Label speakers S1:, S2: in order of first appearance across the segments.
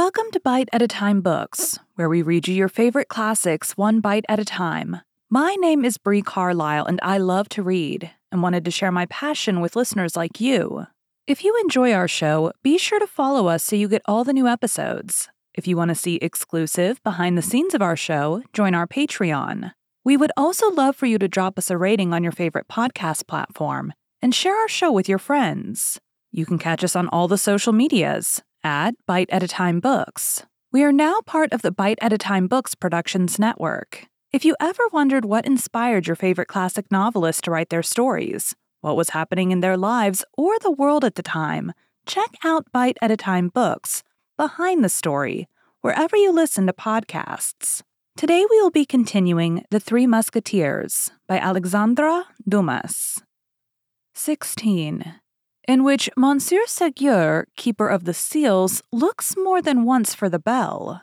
S1: Welcome to Bite at a Time Books, where we read you your favorite classics one bite at a time. My name is Bree Carlisle, and I love to read and wanted to share my passion with listeners like you. If you enjoy our show, be sure to follow us so you get all the new episodes. If you want to see exclusive behind the scenes of our show, join our Patreon. We would also love for you to drop us a rating on your favorite podcast platform and share our show with your friends. You can catch us on all the social medias at Bite at a Time Books. We are now part of the Bite at a Time Books Productions Network. If you ever wondered what inspired your favorite classic novelists to write their stories, what was happening in their lives or the world at the time, check out Bite at a Time Books, Behind the Story, wherever you listen to podcasts. Today we will be continuing The Three Musketeers by Alexandre Dumas. 16 in which Monsieur Séguier, keeper of the seals, looks more than once for the bell.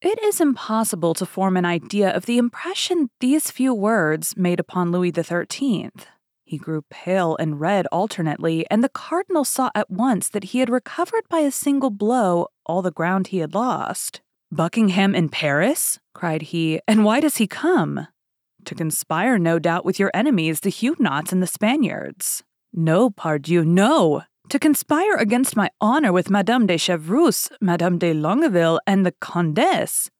S1: It is impossible to form an idea of the impression these few words made upon Louis XIII. He grew pale and red alternately, and the cardinal saw at once that he had recovered by a single blow all the ground he had lost. Buckingham in Paris? cried he, and why does he come? To conspire, no doubt, with your enemies, the Huguenots and the Spaniards. No, pardieu, no! To conspire against my honor with Madame de Chevreuse, Madame de Longueville, and the Comtesse.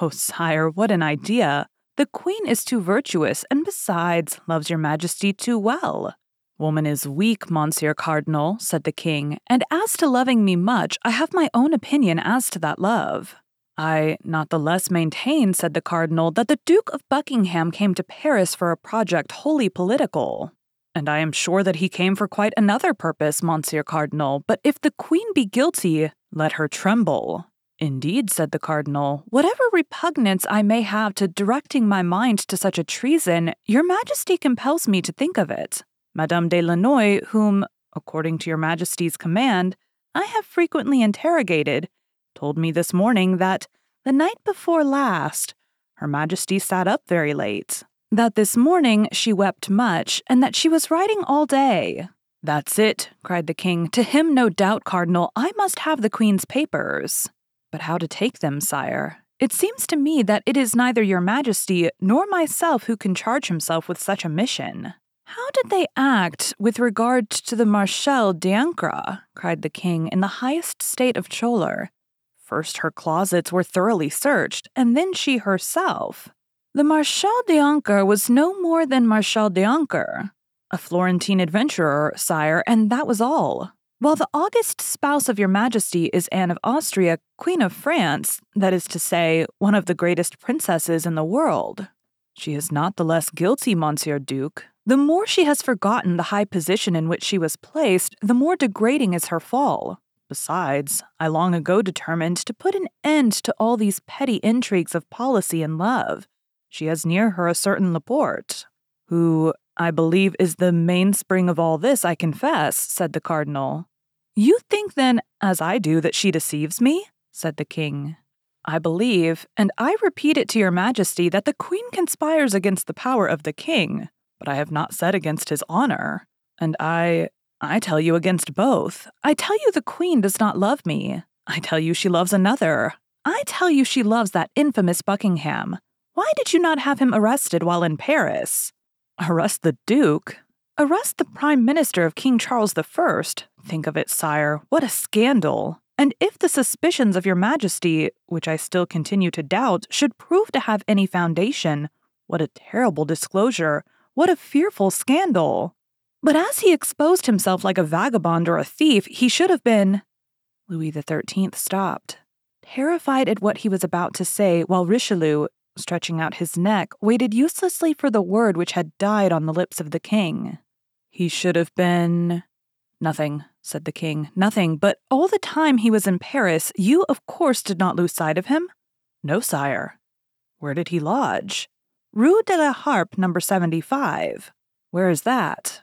S1: Oh, sire, what an idea! The queen is too virtuous, and besides, loves your majesty too well. Woman is weak, Monsieur Cardinal, said the king, and as to loving me much, I have my own opinion as to that love. I not the less maintain, said the cardinal, that the Duke of Buckingham came to Paris for a project wholly political. And I am sure that he came for quite another purpose, Monsieur Cardinal, but if the Queen be guilty, let her tremble. Indeed, said the Cardinal, whatever repugnance I may have to directing my mind to such a treason, your Majesty compels me to think of it. Madame de Lannoy, whom, according to your Majesty's command, I have frequently interrogated, told me this morning that, the night before last, Her Majesty sat up very late, that this morning she wept much, and that she was writing all day. That's it, cried the king. To him, no doubt, Cardinal, I must have the Queen's papers. But how to take them, sire? It seems to me that it is neither your majesty nor myself who can charge himself with such a mission. How did they act with regard to the Marshal d'Ancre? cried the king in the highest state of choler. First her closets were thoroughly searched, and then she herself. The Marshal d'Ancre was no more than Marshal d'Ancre, a Florentine adventurer, sire, and that was all. While the august spouse of your majesty is Anne of Austria, Queen of France, that is to say, one of the greatest princesses in the world. She is not the less guilty, Monsieur Duke. The more she has forgotten the high position in which she was placed, the more degrading is her fall. Besides, I long ago determined to put an end to all these petty intrigues of policy and love. She has near her a certain Laporte, who, I believe, is the mainspring of all this, I confess, said the cardinal. You think, then, as I do, that she deceives me? said the king. I believe, and I repeat it to your majesty, that the queen conspires against the power of the king, but I have not said against his honor. And I. I tell you against both. I tell you the queen does not love me. I tell you she loves another. I tell you she loves that infamous Buckingham. Why did you not have him arrested while in Paris? Arrest the Duke? Arrest the Prime Minister of King Charles I? Think of it, sire. What a scandal. And if the suspicions of your Majesty, which I still continue to doubt, should prove to have any foundation, what a terrible disclosure. What a fearful scandal. But as he exposed himself like a vagabond or a thief, he should have been. Louis XIII stopped, terrified at what he was about to say, while Richelieu, stretching out his neck, waited uselessly for the word which had died on the lips of the king. He should have been. Nothing, said the king, nothing, but all the time he was in Paris, you, of course, did not lose sight of him? No, sire. Where did he lodge? Rue de la Harpe, number 75. Where is that?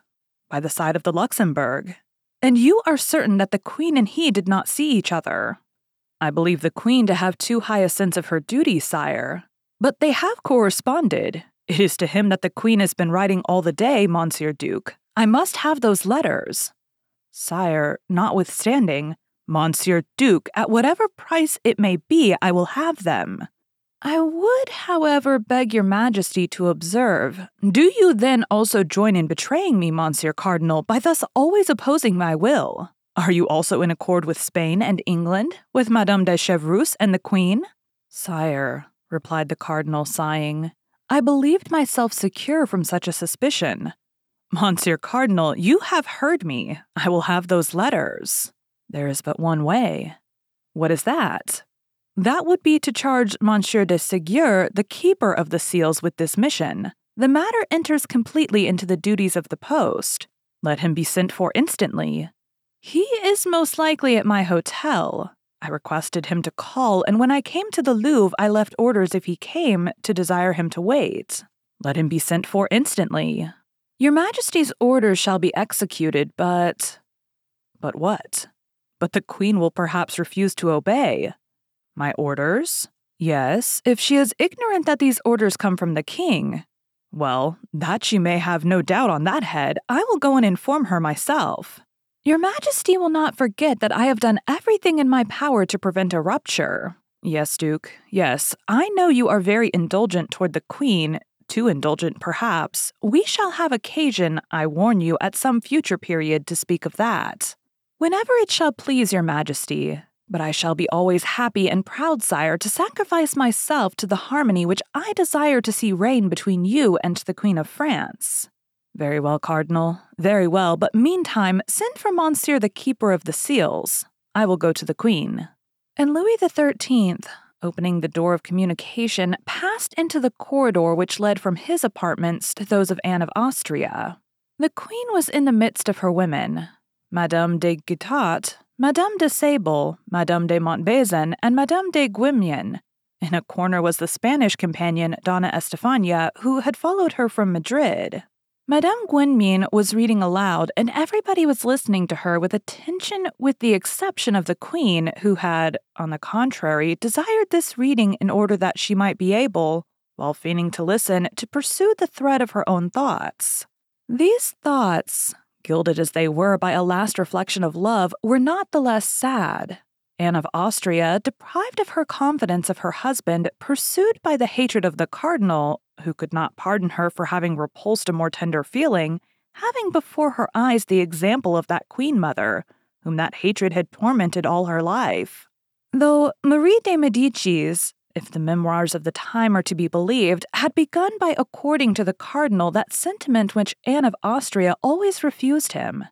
S1: By the side of the Luxembourg. And you are certain that the queen and he did not see each other? I believe the queen to have too high a sense of her duty, sire. But they have corresponded. It is to him that the Queen has been writing all the day, Monsieur Duke. I must have those letters. Sire, notwithstanding, Monsieur Duke, at whatever price it may be, I will have them. I would, however, beg your majesty to observe do you then also join in betraying me, Monsieur Cardinal, by thus always opposing my will? Are you also in accord with Spain and England, with Madame de Chevreuse and the Queen? Sire, replied the cardinal, sighing, I believed myself secure from such a suspicion. Monsieur Cardinal, you have heard me. I will have those letters. There is but one way. What is that? That would be to charge Monsieur de Séguier, the keeper of the seals, with this mission. The matter enters completely into the duties of the post. Let him be sent for instantly. He is most likely at my hotel. I requested him to call, and when I came to the Louvre, I left orders if he came to desire him to wait. Let him be sent for instantly. Your Majesty's orders shall be executed, but. But what? But the Queen will perhaps refuse to obey. My orders? Yes, if she is ignorant that these orders come from the king. Well, that she may have no doubt on that head, I will go and inform her myself. Your Majesty will not forget that I have done everything in my power to prevent a rupture. Yes, Duke, yes, I know you are very indulgent toward the Queen, too indulgent perhaps. We shall have occasion, I warn you, at some future period to speak of that. Whenever it shall please your Majesty, but I shall be always happy and proud, sire, to sacrifice myself to the harmony which I desire to see reign between you and the Queen of France. Very well, Cardinal, very well, but meantime, send for Monsieur the Keeper of the Seals. I will go to the Queen. And Louis XIII, opening the door of communication, passed into the corridor which led from his apartments to those of Anne of Austria. The Queen was in the midst of her women. Madame de Guitaut Madame de Sable, Madame de Montbazon, and Madame de Guemene. In a corner was the Spanish companion, Donna Estefania, who had followed her from Madrid. Madame Guemene was reading aloud, and everybody was listening to her with attention, with the exception of the Queen, who had, on the contrary, desired this reading in order that she might be able, while feigning to listen, to pursue the thread of her own thoughts. These thoughts, gilded as they were by a last reflection of love, were not the less sad. Anne of Austria, deprived of her confidence of her husband, pursued by the hatred of the cardinal, who could not pardon her for having repulsed a more tender feeling, having before her eyes the example of that queen mother, whom that hatred had tormented all her life. Though Marie de Medicis, if the memoirs of the time are to be believed, had begun by according to the cardinal that sentiment which Anne of Austria always refused him.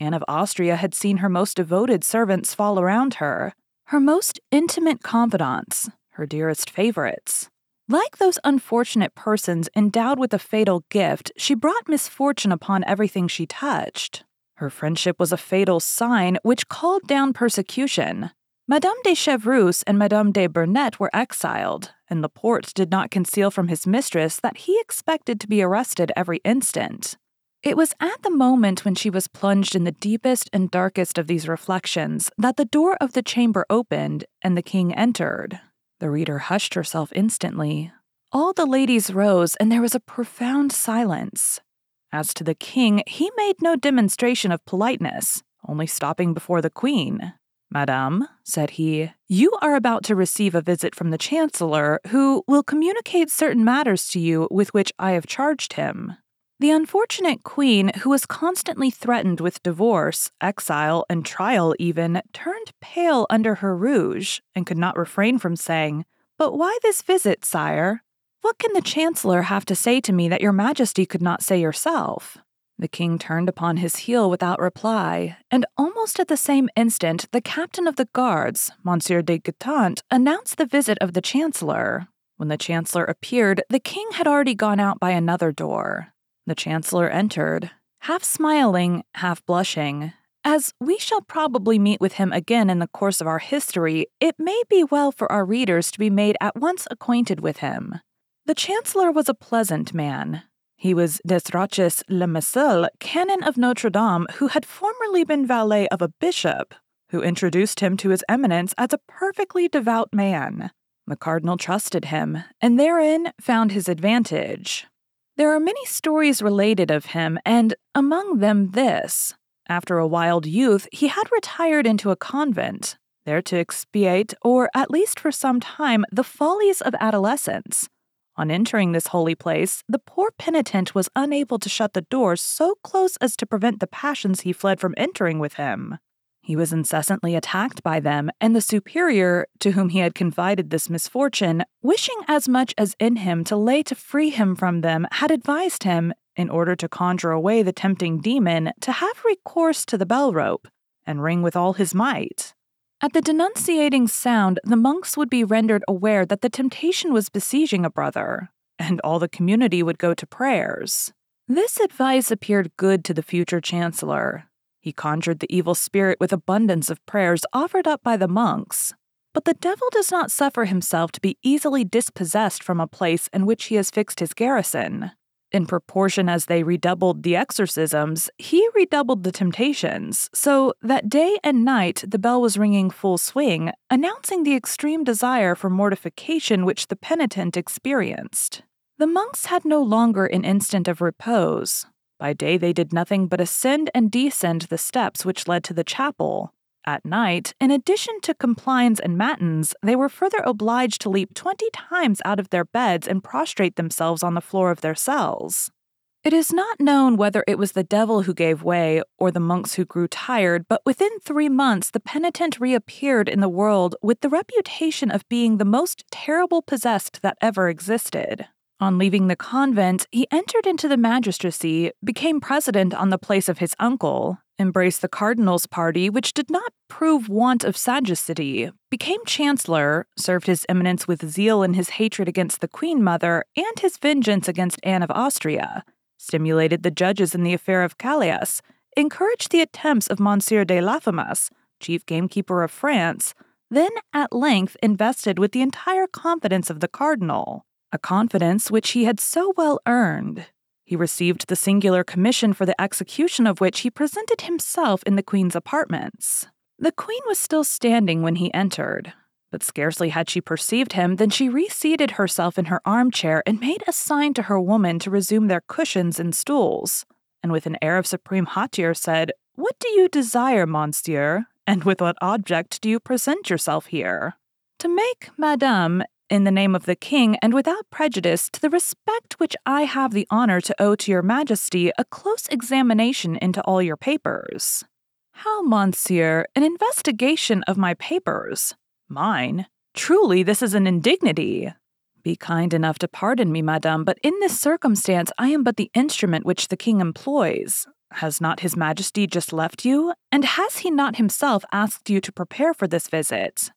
S1: Anne of Austria had seen her most devoted servants fall around her, her most intimate confidants, her dearest favorites. Like those unfortunate persons endowed with a fatal gift, she brought misfortune upon everything she touched. Her friendship was a fatal sign which called down persecution. Madame de Chevreuse and Madame de Bernet were exiled, and Laporte did not conceal from his mistress that he expected to be arrested every instant. It was at the moment when she was plunged in the deepest and darkest of these reflections that the door of the chamber opened and the king entered. The reader hushed herself instantly. All the ladies rose, and there was a profound silence. As to the king, he made no demonstration of politeness, only stopping before the queen. Madame, said he, you are about to receive a visit from the Chancellor, who will communicate certain matters to you with which I have charged him. The unfortunate queen, who was constantly threatened with divorce, exile, and trial even, turned pale under her rouge and could not refrain from saying, But why this visit, sire? What can the Chancellor have to say to me that your Majesty could not say yourself? The king turned upon his heel without reply, and almost at the same instant, the captain of the guards, Monsieur de Guitant, announced the visit of the chancellor. When the chancellor appeared, the king had already gone out by another door. The chancellor entered, half smiling, half blushing. As we shall probably meet with him again in the course of our history, it may be well for our readers to be made at once acquainted with him. The chancellor was a pleasant man, he was Desroches Le Mesel, canon of Notre Dame, who had formerly been valet of a bishop, who introduced him to his eminence as a perfectly devout man. The cardinal trusted him, and therein found his advantage. There are many stories related of him, and among them this. After a wild youth, he had retired into a convent, there to expiate, or at least for some time, the follies of adolescence. On entering this holy place, the poor penitent was unable to shut the door so close as to prevent the passions he fled from entering with him. He was incessantly attacked by them, and the superior, to whom he had confided this misfortune, wishing as much as in him to lay to free him from them, had advised him, in order to conjure away the tempting demon, to have recourse to the bell rope, and ring with all his might. At the denunciating sound, the monks would be rendered aware that the temptation was besieging a brother, and all the community would go to prayers. This advice appeared good to the future chancellor. He conjured the evil spirit with abundance of prayers offered up by the monks. But the devil does not suffer himself to be easily dispossessed from a place in which he has fixed his garrison. In proportion as they redoubled the exorcisms, he redoubled the temptations, so that day and night the bell was ringing full swing, announcing the extreme desire for mortification which the penitent experienced. The monks had no longer an instant of repose. By day they did nothing but ascend and descend the steps which led to the chapel, at night, in addition to complines and matins, they were further obliged to leap twenty times out of their beds and prostrate themselves on the floor of their cells. It is not known whether it was the devil who gave way or the monks who grew tired, but within three months the penitent reappeared in the world with the reputation of being the most terrible possessed that ever existed. On leaving the convent, he entered into the magistracy, became president on the place of his uncle, embraced the cardinal's party, which did not prove want of sagacity, became chancellor, served his eminence with zeal in his hatred against the queen mother and his vengeance against Anne of Austria, stimulated the judges in the affair of Chalais, encouraged the attempts of Monsieur de Laffemas, chief gamekeeper of France, then at length invested with the entire confidence of the cardinal, a confidence which he had so well earned. He received the singular commission for the execution of which he presented himself in the Queen's apartments. The Queen was still standing when he entered, but scarcely had she perceived him than she reseated herself in her armchair and made a sign to her woman to resume their cushions and stools, and with an air of supreme hauteur said, What do you desire, monsieur, and with what object do you present yourself here? To make, madame, in the name of the king and without prejudice to the respect which I have the honor to owe to your majesty, a close examination into all your papers. How, monsieur, an investigation of my papers? Mine? Truly, this is an indignity. Be kind enough to pardon me, madame, but in this circumstance I am but the instrument which the king employs. Has not his majesty just left you? And has he not himself asked you to prepare for this visit?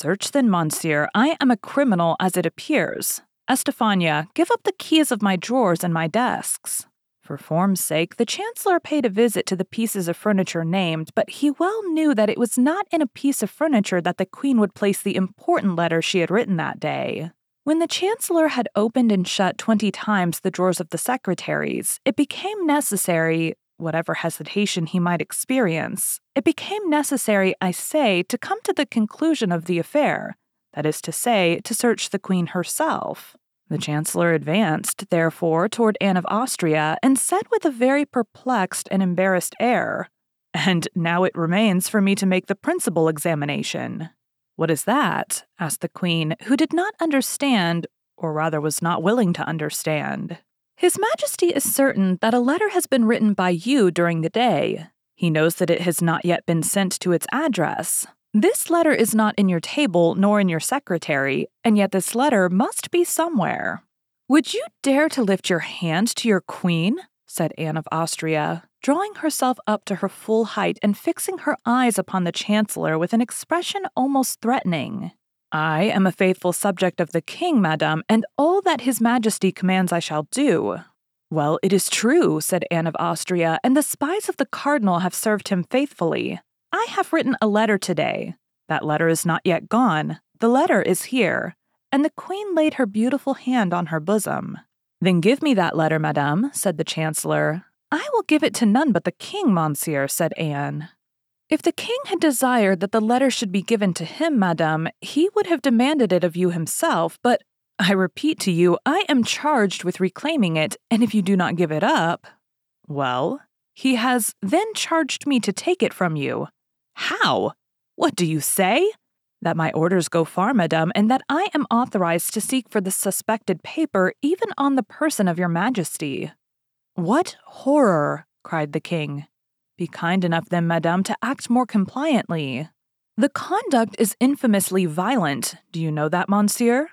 S1: Search then, monsieur. I am a criminal as it appears. Estefania, give up the keys of my drawers and my desks. For form's sake, the Chancellor paid a visit to the pieces of furniture named, but he well knew that it was not in a piece of furniture that the Queen would place the important letter she had written that day. When the Chancellor had opened and shut twenty times the drawers of the secretaries, it became necessary, whatever hesitation he might experience, it became necessary, I say, to come to the conclusion of the affair, that is to say, to search the Queen herself. The Chancellor advanced, therefore, toward Anne of Austria and said with a very perplexed and embarrassed air, And now it remains for me to make the principal examination. What is that? asked the Queen, who did not understand, or rather was not willing to understand. His Majesty is certain that a letter has been written by you during the day. He knows that it has not yet been sent to its address. This letter is not in your table nor in your secretary, and yet this letter must be somewhere. Would you dare to lift your hand to your queen? said Anne of Austria, drawing herself up to her full height and fixing her eyes upon the Chancellor with an expression almost threatening. I am a faithful subject of the king, madame, and all that his majesty commands I shall do. Well, it is true, said Anne of Austria, and the spies of the cardinal have served him faithfully. I have written a letter today. That letter is not yet gone. The letter is here. And the queen laid her beautiful hand on her bosom. Then give me that letter, madame, said the chancellor. I will give it to none but the king, monsieur, said Anne. If the king had desired that the letter should be given to him, madame, he would have demanded it of you himself, but I repeat to you, I am charged with reclaiming it, and if you do not give it up. Well, He has then charged me to take it from you. How? What do you say? That my orders go far, madame, and that I am authorized to seek for the suspected paper even on the person of your majesty. What horror! cried the king. Be kind enough, then, madame, to act more compliantly. The conduct is infamously violent. Do you know that, monsieur?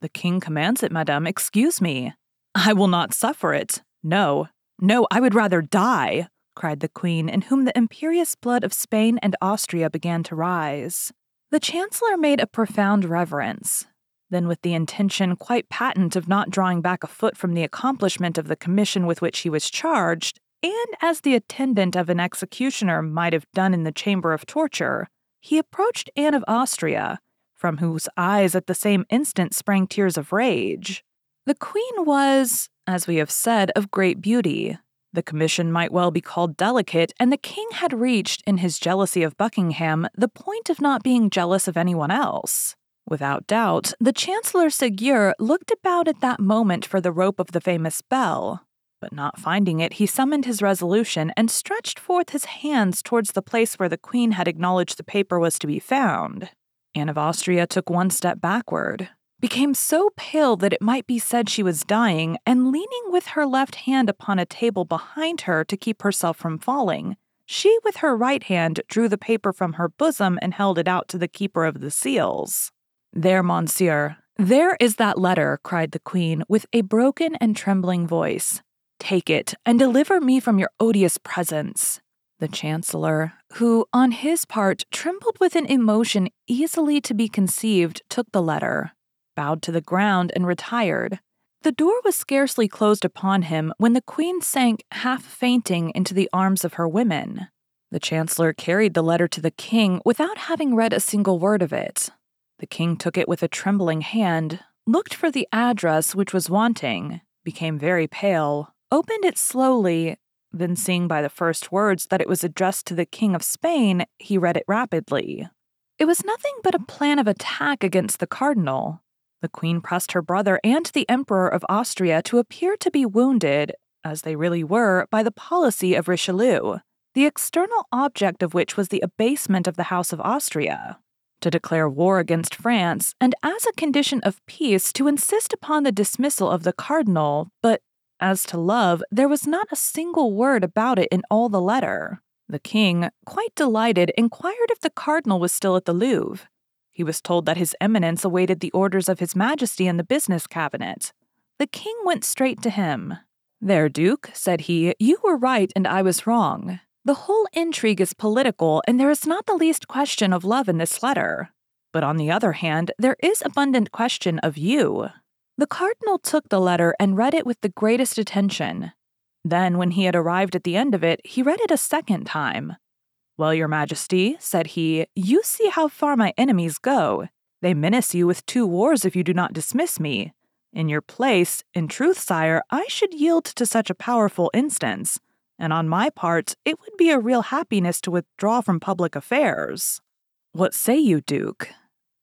S1: The king commands it, madame. Excuse me. I will not suffer it. No, no, I would rather die, cried the queen, in whom the imperious blood of Spain and Austria began to rise. The chancellor made a profound reverence. Then, with the intention quite patent of not drawing back a foot from the accomplishment of the commission with which he was charged, and as the attendant of an executioner might have done in the chamber of torture, he approached Anne of Austria, from whose eyes at the same instant sprang tears of rage. The queen was, as we have said, of great beauty. The commission might well be called delicate, and the king had reached, in his jealousy of Buckingham, the point of not being jealous of anyone else. Without doubt, the Chancellor Seguier looked about at that moment for the rope of the famous bell, but not finding it, he summoned his resolution and stretched forth his hands towards the place where the queen had acknowledged the paper was to be found. Anne of Austria took one step backward, became so pale that it might be said she was dying, and leaning with her left hand upon a table behind her to keep herself from falling, she with her right hand drew the paper from her bosom and held it out to the keeper of the seals. There, monsieur, there is that letter, cried the queen with a broken and trembling voice. Take it and deliver me from your odious presence. The Chancellor, who on his part trembled with an emotion easily to be conceived, took the letter, bowed to the ground, and retired. The door was scarcely closed upon him when the Queen sank half fainting into the arms of her women. The Chancellor carried the letter to the King without having read a single word of it. The King took it with a trembling hand, looked for the address which was wanting, became very pale, opened it slowly, then seeing by the first words that it was addressed to the King of Spain, he read it rapidly. It was nothing but a mm-hmm. plan of attack against the cardinal. The queen pressed her brother and the Emperor of Austria to appear to be wounded, as they really were, by the policy of Richelieu, the external object of which was the abasement of the House of Austria. To declare war against France, and as a condition of peace, to insist upon the dismissal of the cardinal, but as to love, there was not a single word about it in all the letter. The king, quite delighted, inquired if the cardinal was still at the Louvre. He was told that His Eminence awaited the orders of His Majesty in the business cabinet. The king went straight to him. There, Duke, said he, you were right and I was wrong. The whole intrigue is political, and there is not the least question of love in this letter. But on the other hand, there is abundant question of you. The cardinal took the letter and read it with the greatest attention. Then, when he had arrived at the end of it, he read it a second time. Well, your majesty, said he, you see how far my enemies go. They menace you with two wars if you do not dismiss me. In your place, in truth, sire, I should yield to such a powerful instance, and on my part, it would be a real happiness to withdraw from public affairs. What say you, Duke?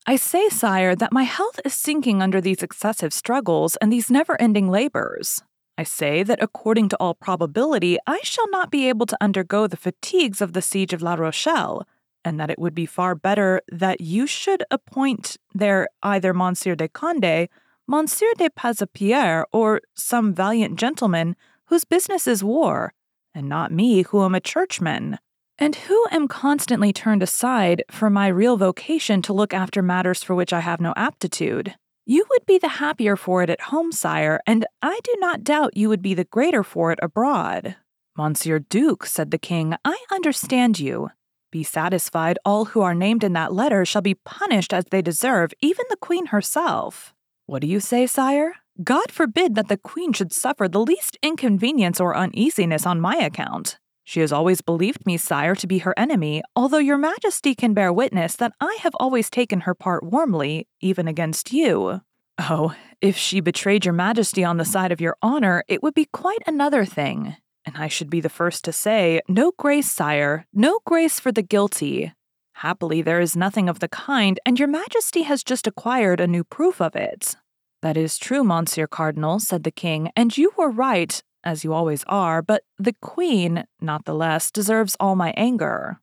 S1: I say, sire, that my health is sinking under these excessive struggles and these never ending labors. I say that according to all probability, I shall not be able to undergo the fatigues of the siege of La Rochelle, and that it would be far better that you should appoint there either Monsieur de Conde, Monsieur de Bassompierre, or some valiant gentleman whose business is war, and not me, who am a churchman and who am constantly turned aside for my real vocation to look after matters for which I have no aptitude. You would be the happier for it at home, sire, and I do not doubt you would be the greater for it abroad. Monsieur Duke, said the king, I understand you. Be satisfied, all who are named in that letter shall be punished as they deserve, even the queen herself. What do you say, sire? God forbid that the queen should suffer the least inconvenience or uneasiness on my account. She has always believed me, sire, to be her enemy, although your majesty can bear witness that I have always taken her part warmly, even against you. Oh, if she betrayed your majesty on the side of your honor, it would be quite another thing. And I should be the first to say, No grace, sire, no grace for the guilty. Happily, there is nothing of the kind, and your majesty has just acquired a new proof of it. That is true, Monsieur Cardinal, said the king, and you were right, as you always are, but the queen, not the less, deserves all my anger.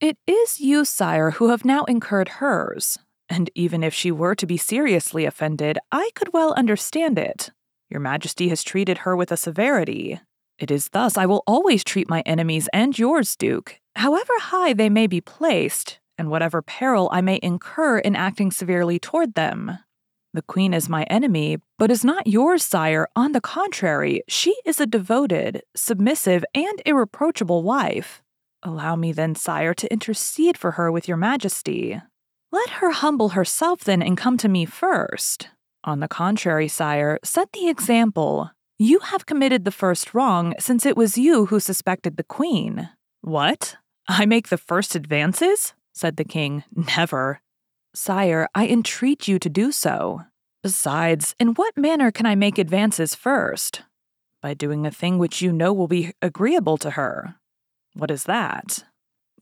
S1: It is you, sire, who have now incurred hers, and even if she were to be seriously offended, I could well understand it. Your Majesty has treated her with a severity. It is thus I will always treat my enemies and yours, Duke, however high they may be placed, and whatever peril I may incur in acting severely toward them. The Queen is my enemy, but is not yours, sire. On the contrary, she is a devoted, submissive, and irreproachable wife. Allow me then, sire, to intercede for her with your majesty. Let her humble herself then and come to me first. On the contrary, sire, set the example. You have committed the first wrong, since it was you who suspected the queen. What? I make the first advances? said the king. Never. Sire, I entreat you to do so. Besides, in what manner can I make advances first? By doing a thing which you know will be agreeable to her. What is that?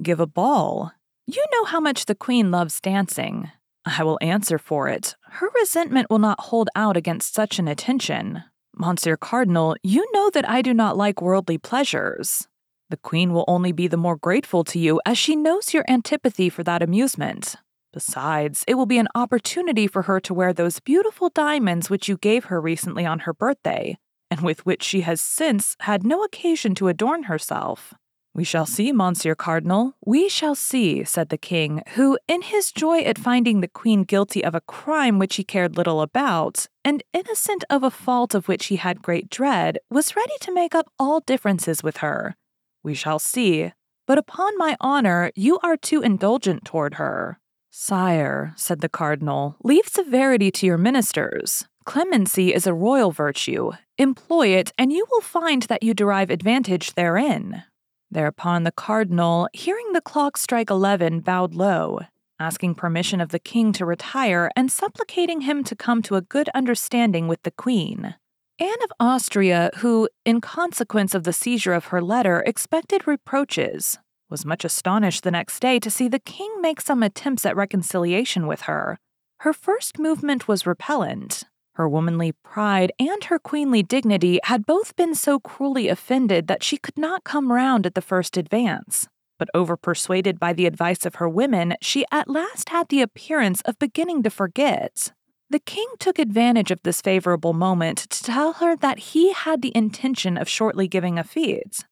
S1: Give a ball. You know how much the Queen loves dancing. I will answer for it. Her resentment will not hold out against such an attention. Monsieur Cardinal, you know that I do not like worldly pleasures. The Queen will only be the more grateful to you as she knows your antipathy for that amusement. Besides, it will be an opportunity for her to wear those beautiful diamonds which you gave her recently on her birthday, and with which she has since had no occasion to adorn herself. We shall see, Monsieur Cardinal, we shall see, said the king, who, in his joy at finding the queen guilty of a crime which he cared little about, and innocent of a fault of which he had great dread, was ready to make up all differences with her. We shall see, but upon my honor, you are too indulgent toward her. Sire, said the cardinal, leave severity to your ministers. Clemency is a royal virtue. Employ it, and you will find that you derive advantage therein. Thereupon the cardinal, hearing the clock strike eleven, bowed low, asking permission of the king to retire and supplicating him to come to a good understanding with the queen. Anne of Austria, who, in consequence of the seizure of her letter, expected reproaches, was much astonished the next day to see the king make some attempts at reconciliation with her. Her first movement was repellent. Her womanly pride and her queenly dignity had both been so cruelly offended that she could not come round at the first advance. But overpersuaded by the advice of her women, she at last had the appearance of beginning to forget. The king took advantage of this favorable moment to tell her that he had the intention of shortly giving a fete,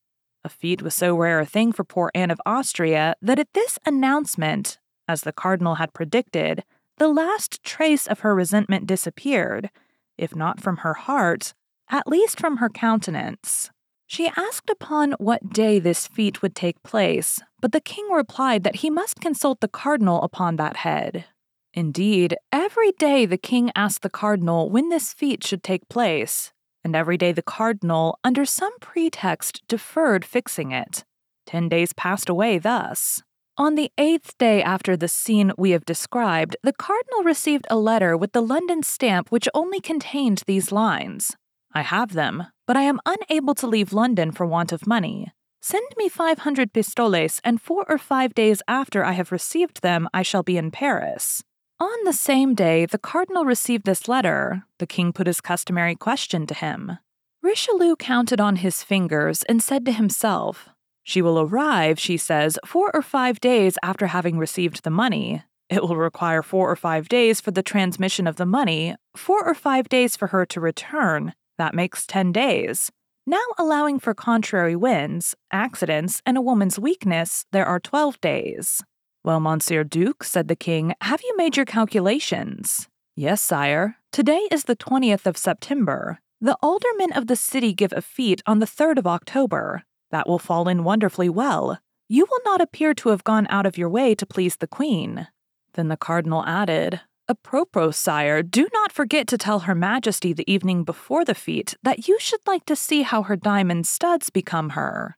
S1: a feat was so rare a thing for poor Anne of Austria that at this announcement, as the cardinal had predicted, the last trace of her resentment disappeared, if not from her heart, at least from her countenance. She asked upon what day this feat would take place, but the king replied that he must consult the cardinal upon that head. Indeed, every day the king asked the cardinal when this feat should take place, and every day the cardinal, under some pretext, deferred fixing it. Ten days passed away thus. On the eighth day after the scene we have described, the cardinal received a letter with the London stamp which only contained these lines I have them, but I am unable to leave London for want of money. Send me 500 pistoles, and four or five days after I have received them, I shall be in Paris. On the same day the cardinal received this letter, the king put his customary question to him. Richelieu counted on his fingers and said to himself, She will arrive, she says, four or five days after having received the money. It will require four or five days for the transmission of the money, four or five days for her to return. That makes ten days. Now, allowing for contrary winds, accidents, and a woman's weakness, there are twelve days. Well, Monsieur Duke, said the king, have you made your calculations? Yes, sire. Today is the 20th of September. The aldermen of the city give a fete on the 3rd of October. That will fall in wonderfully well. You will not appear to have gone out of your way to please the queen. Then the cardinal added, Apropos, sire, do not forget to tell Her Majesty the evening before the fete that you should like to see how her diamond studs become her.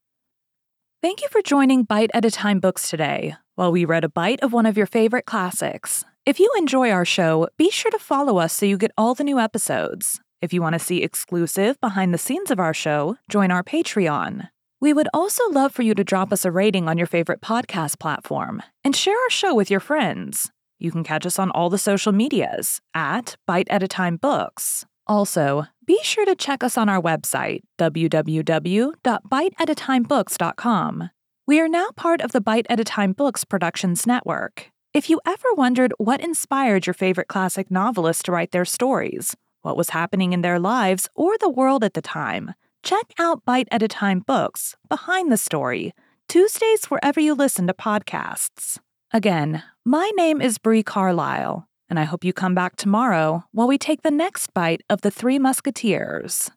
S1: Thank you for joining Bite at a Time Books today while we read a bite of one of your favorite classics. If you enjoy our show, be sure to follow us so you get all the new episodes. If you want to see exclusive behind the scenes of our show, join our Patreon. We would also love for you to drop us a rating on your favorite podcast platform and share our show with your friends. You can catch us on all the social medias at Bite at a Time Books. Also, be sure to check us on our website, www.biteatatimebooks.com. We are now part of the Bite at a Time Books Productions Network. If you ever wondered what inspired your favorite classic novelists to write their stories, what was happening in their lives or the world at the time, check out Bite at a Time Books Behind the Story, Tuesdays wherever you listen to podcasts. Again, my name is Bree Carlisle, and I hope you come back tomorrow while we take the next bite of the Three Musketeers.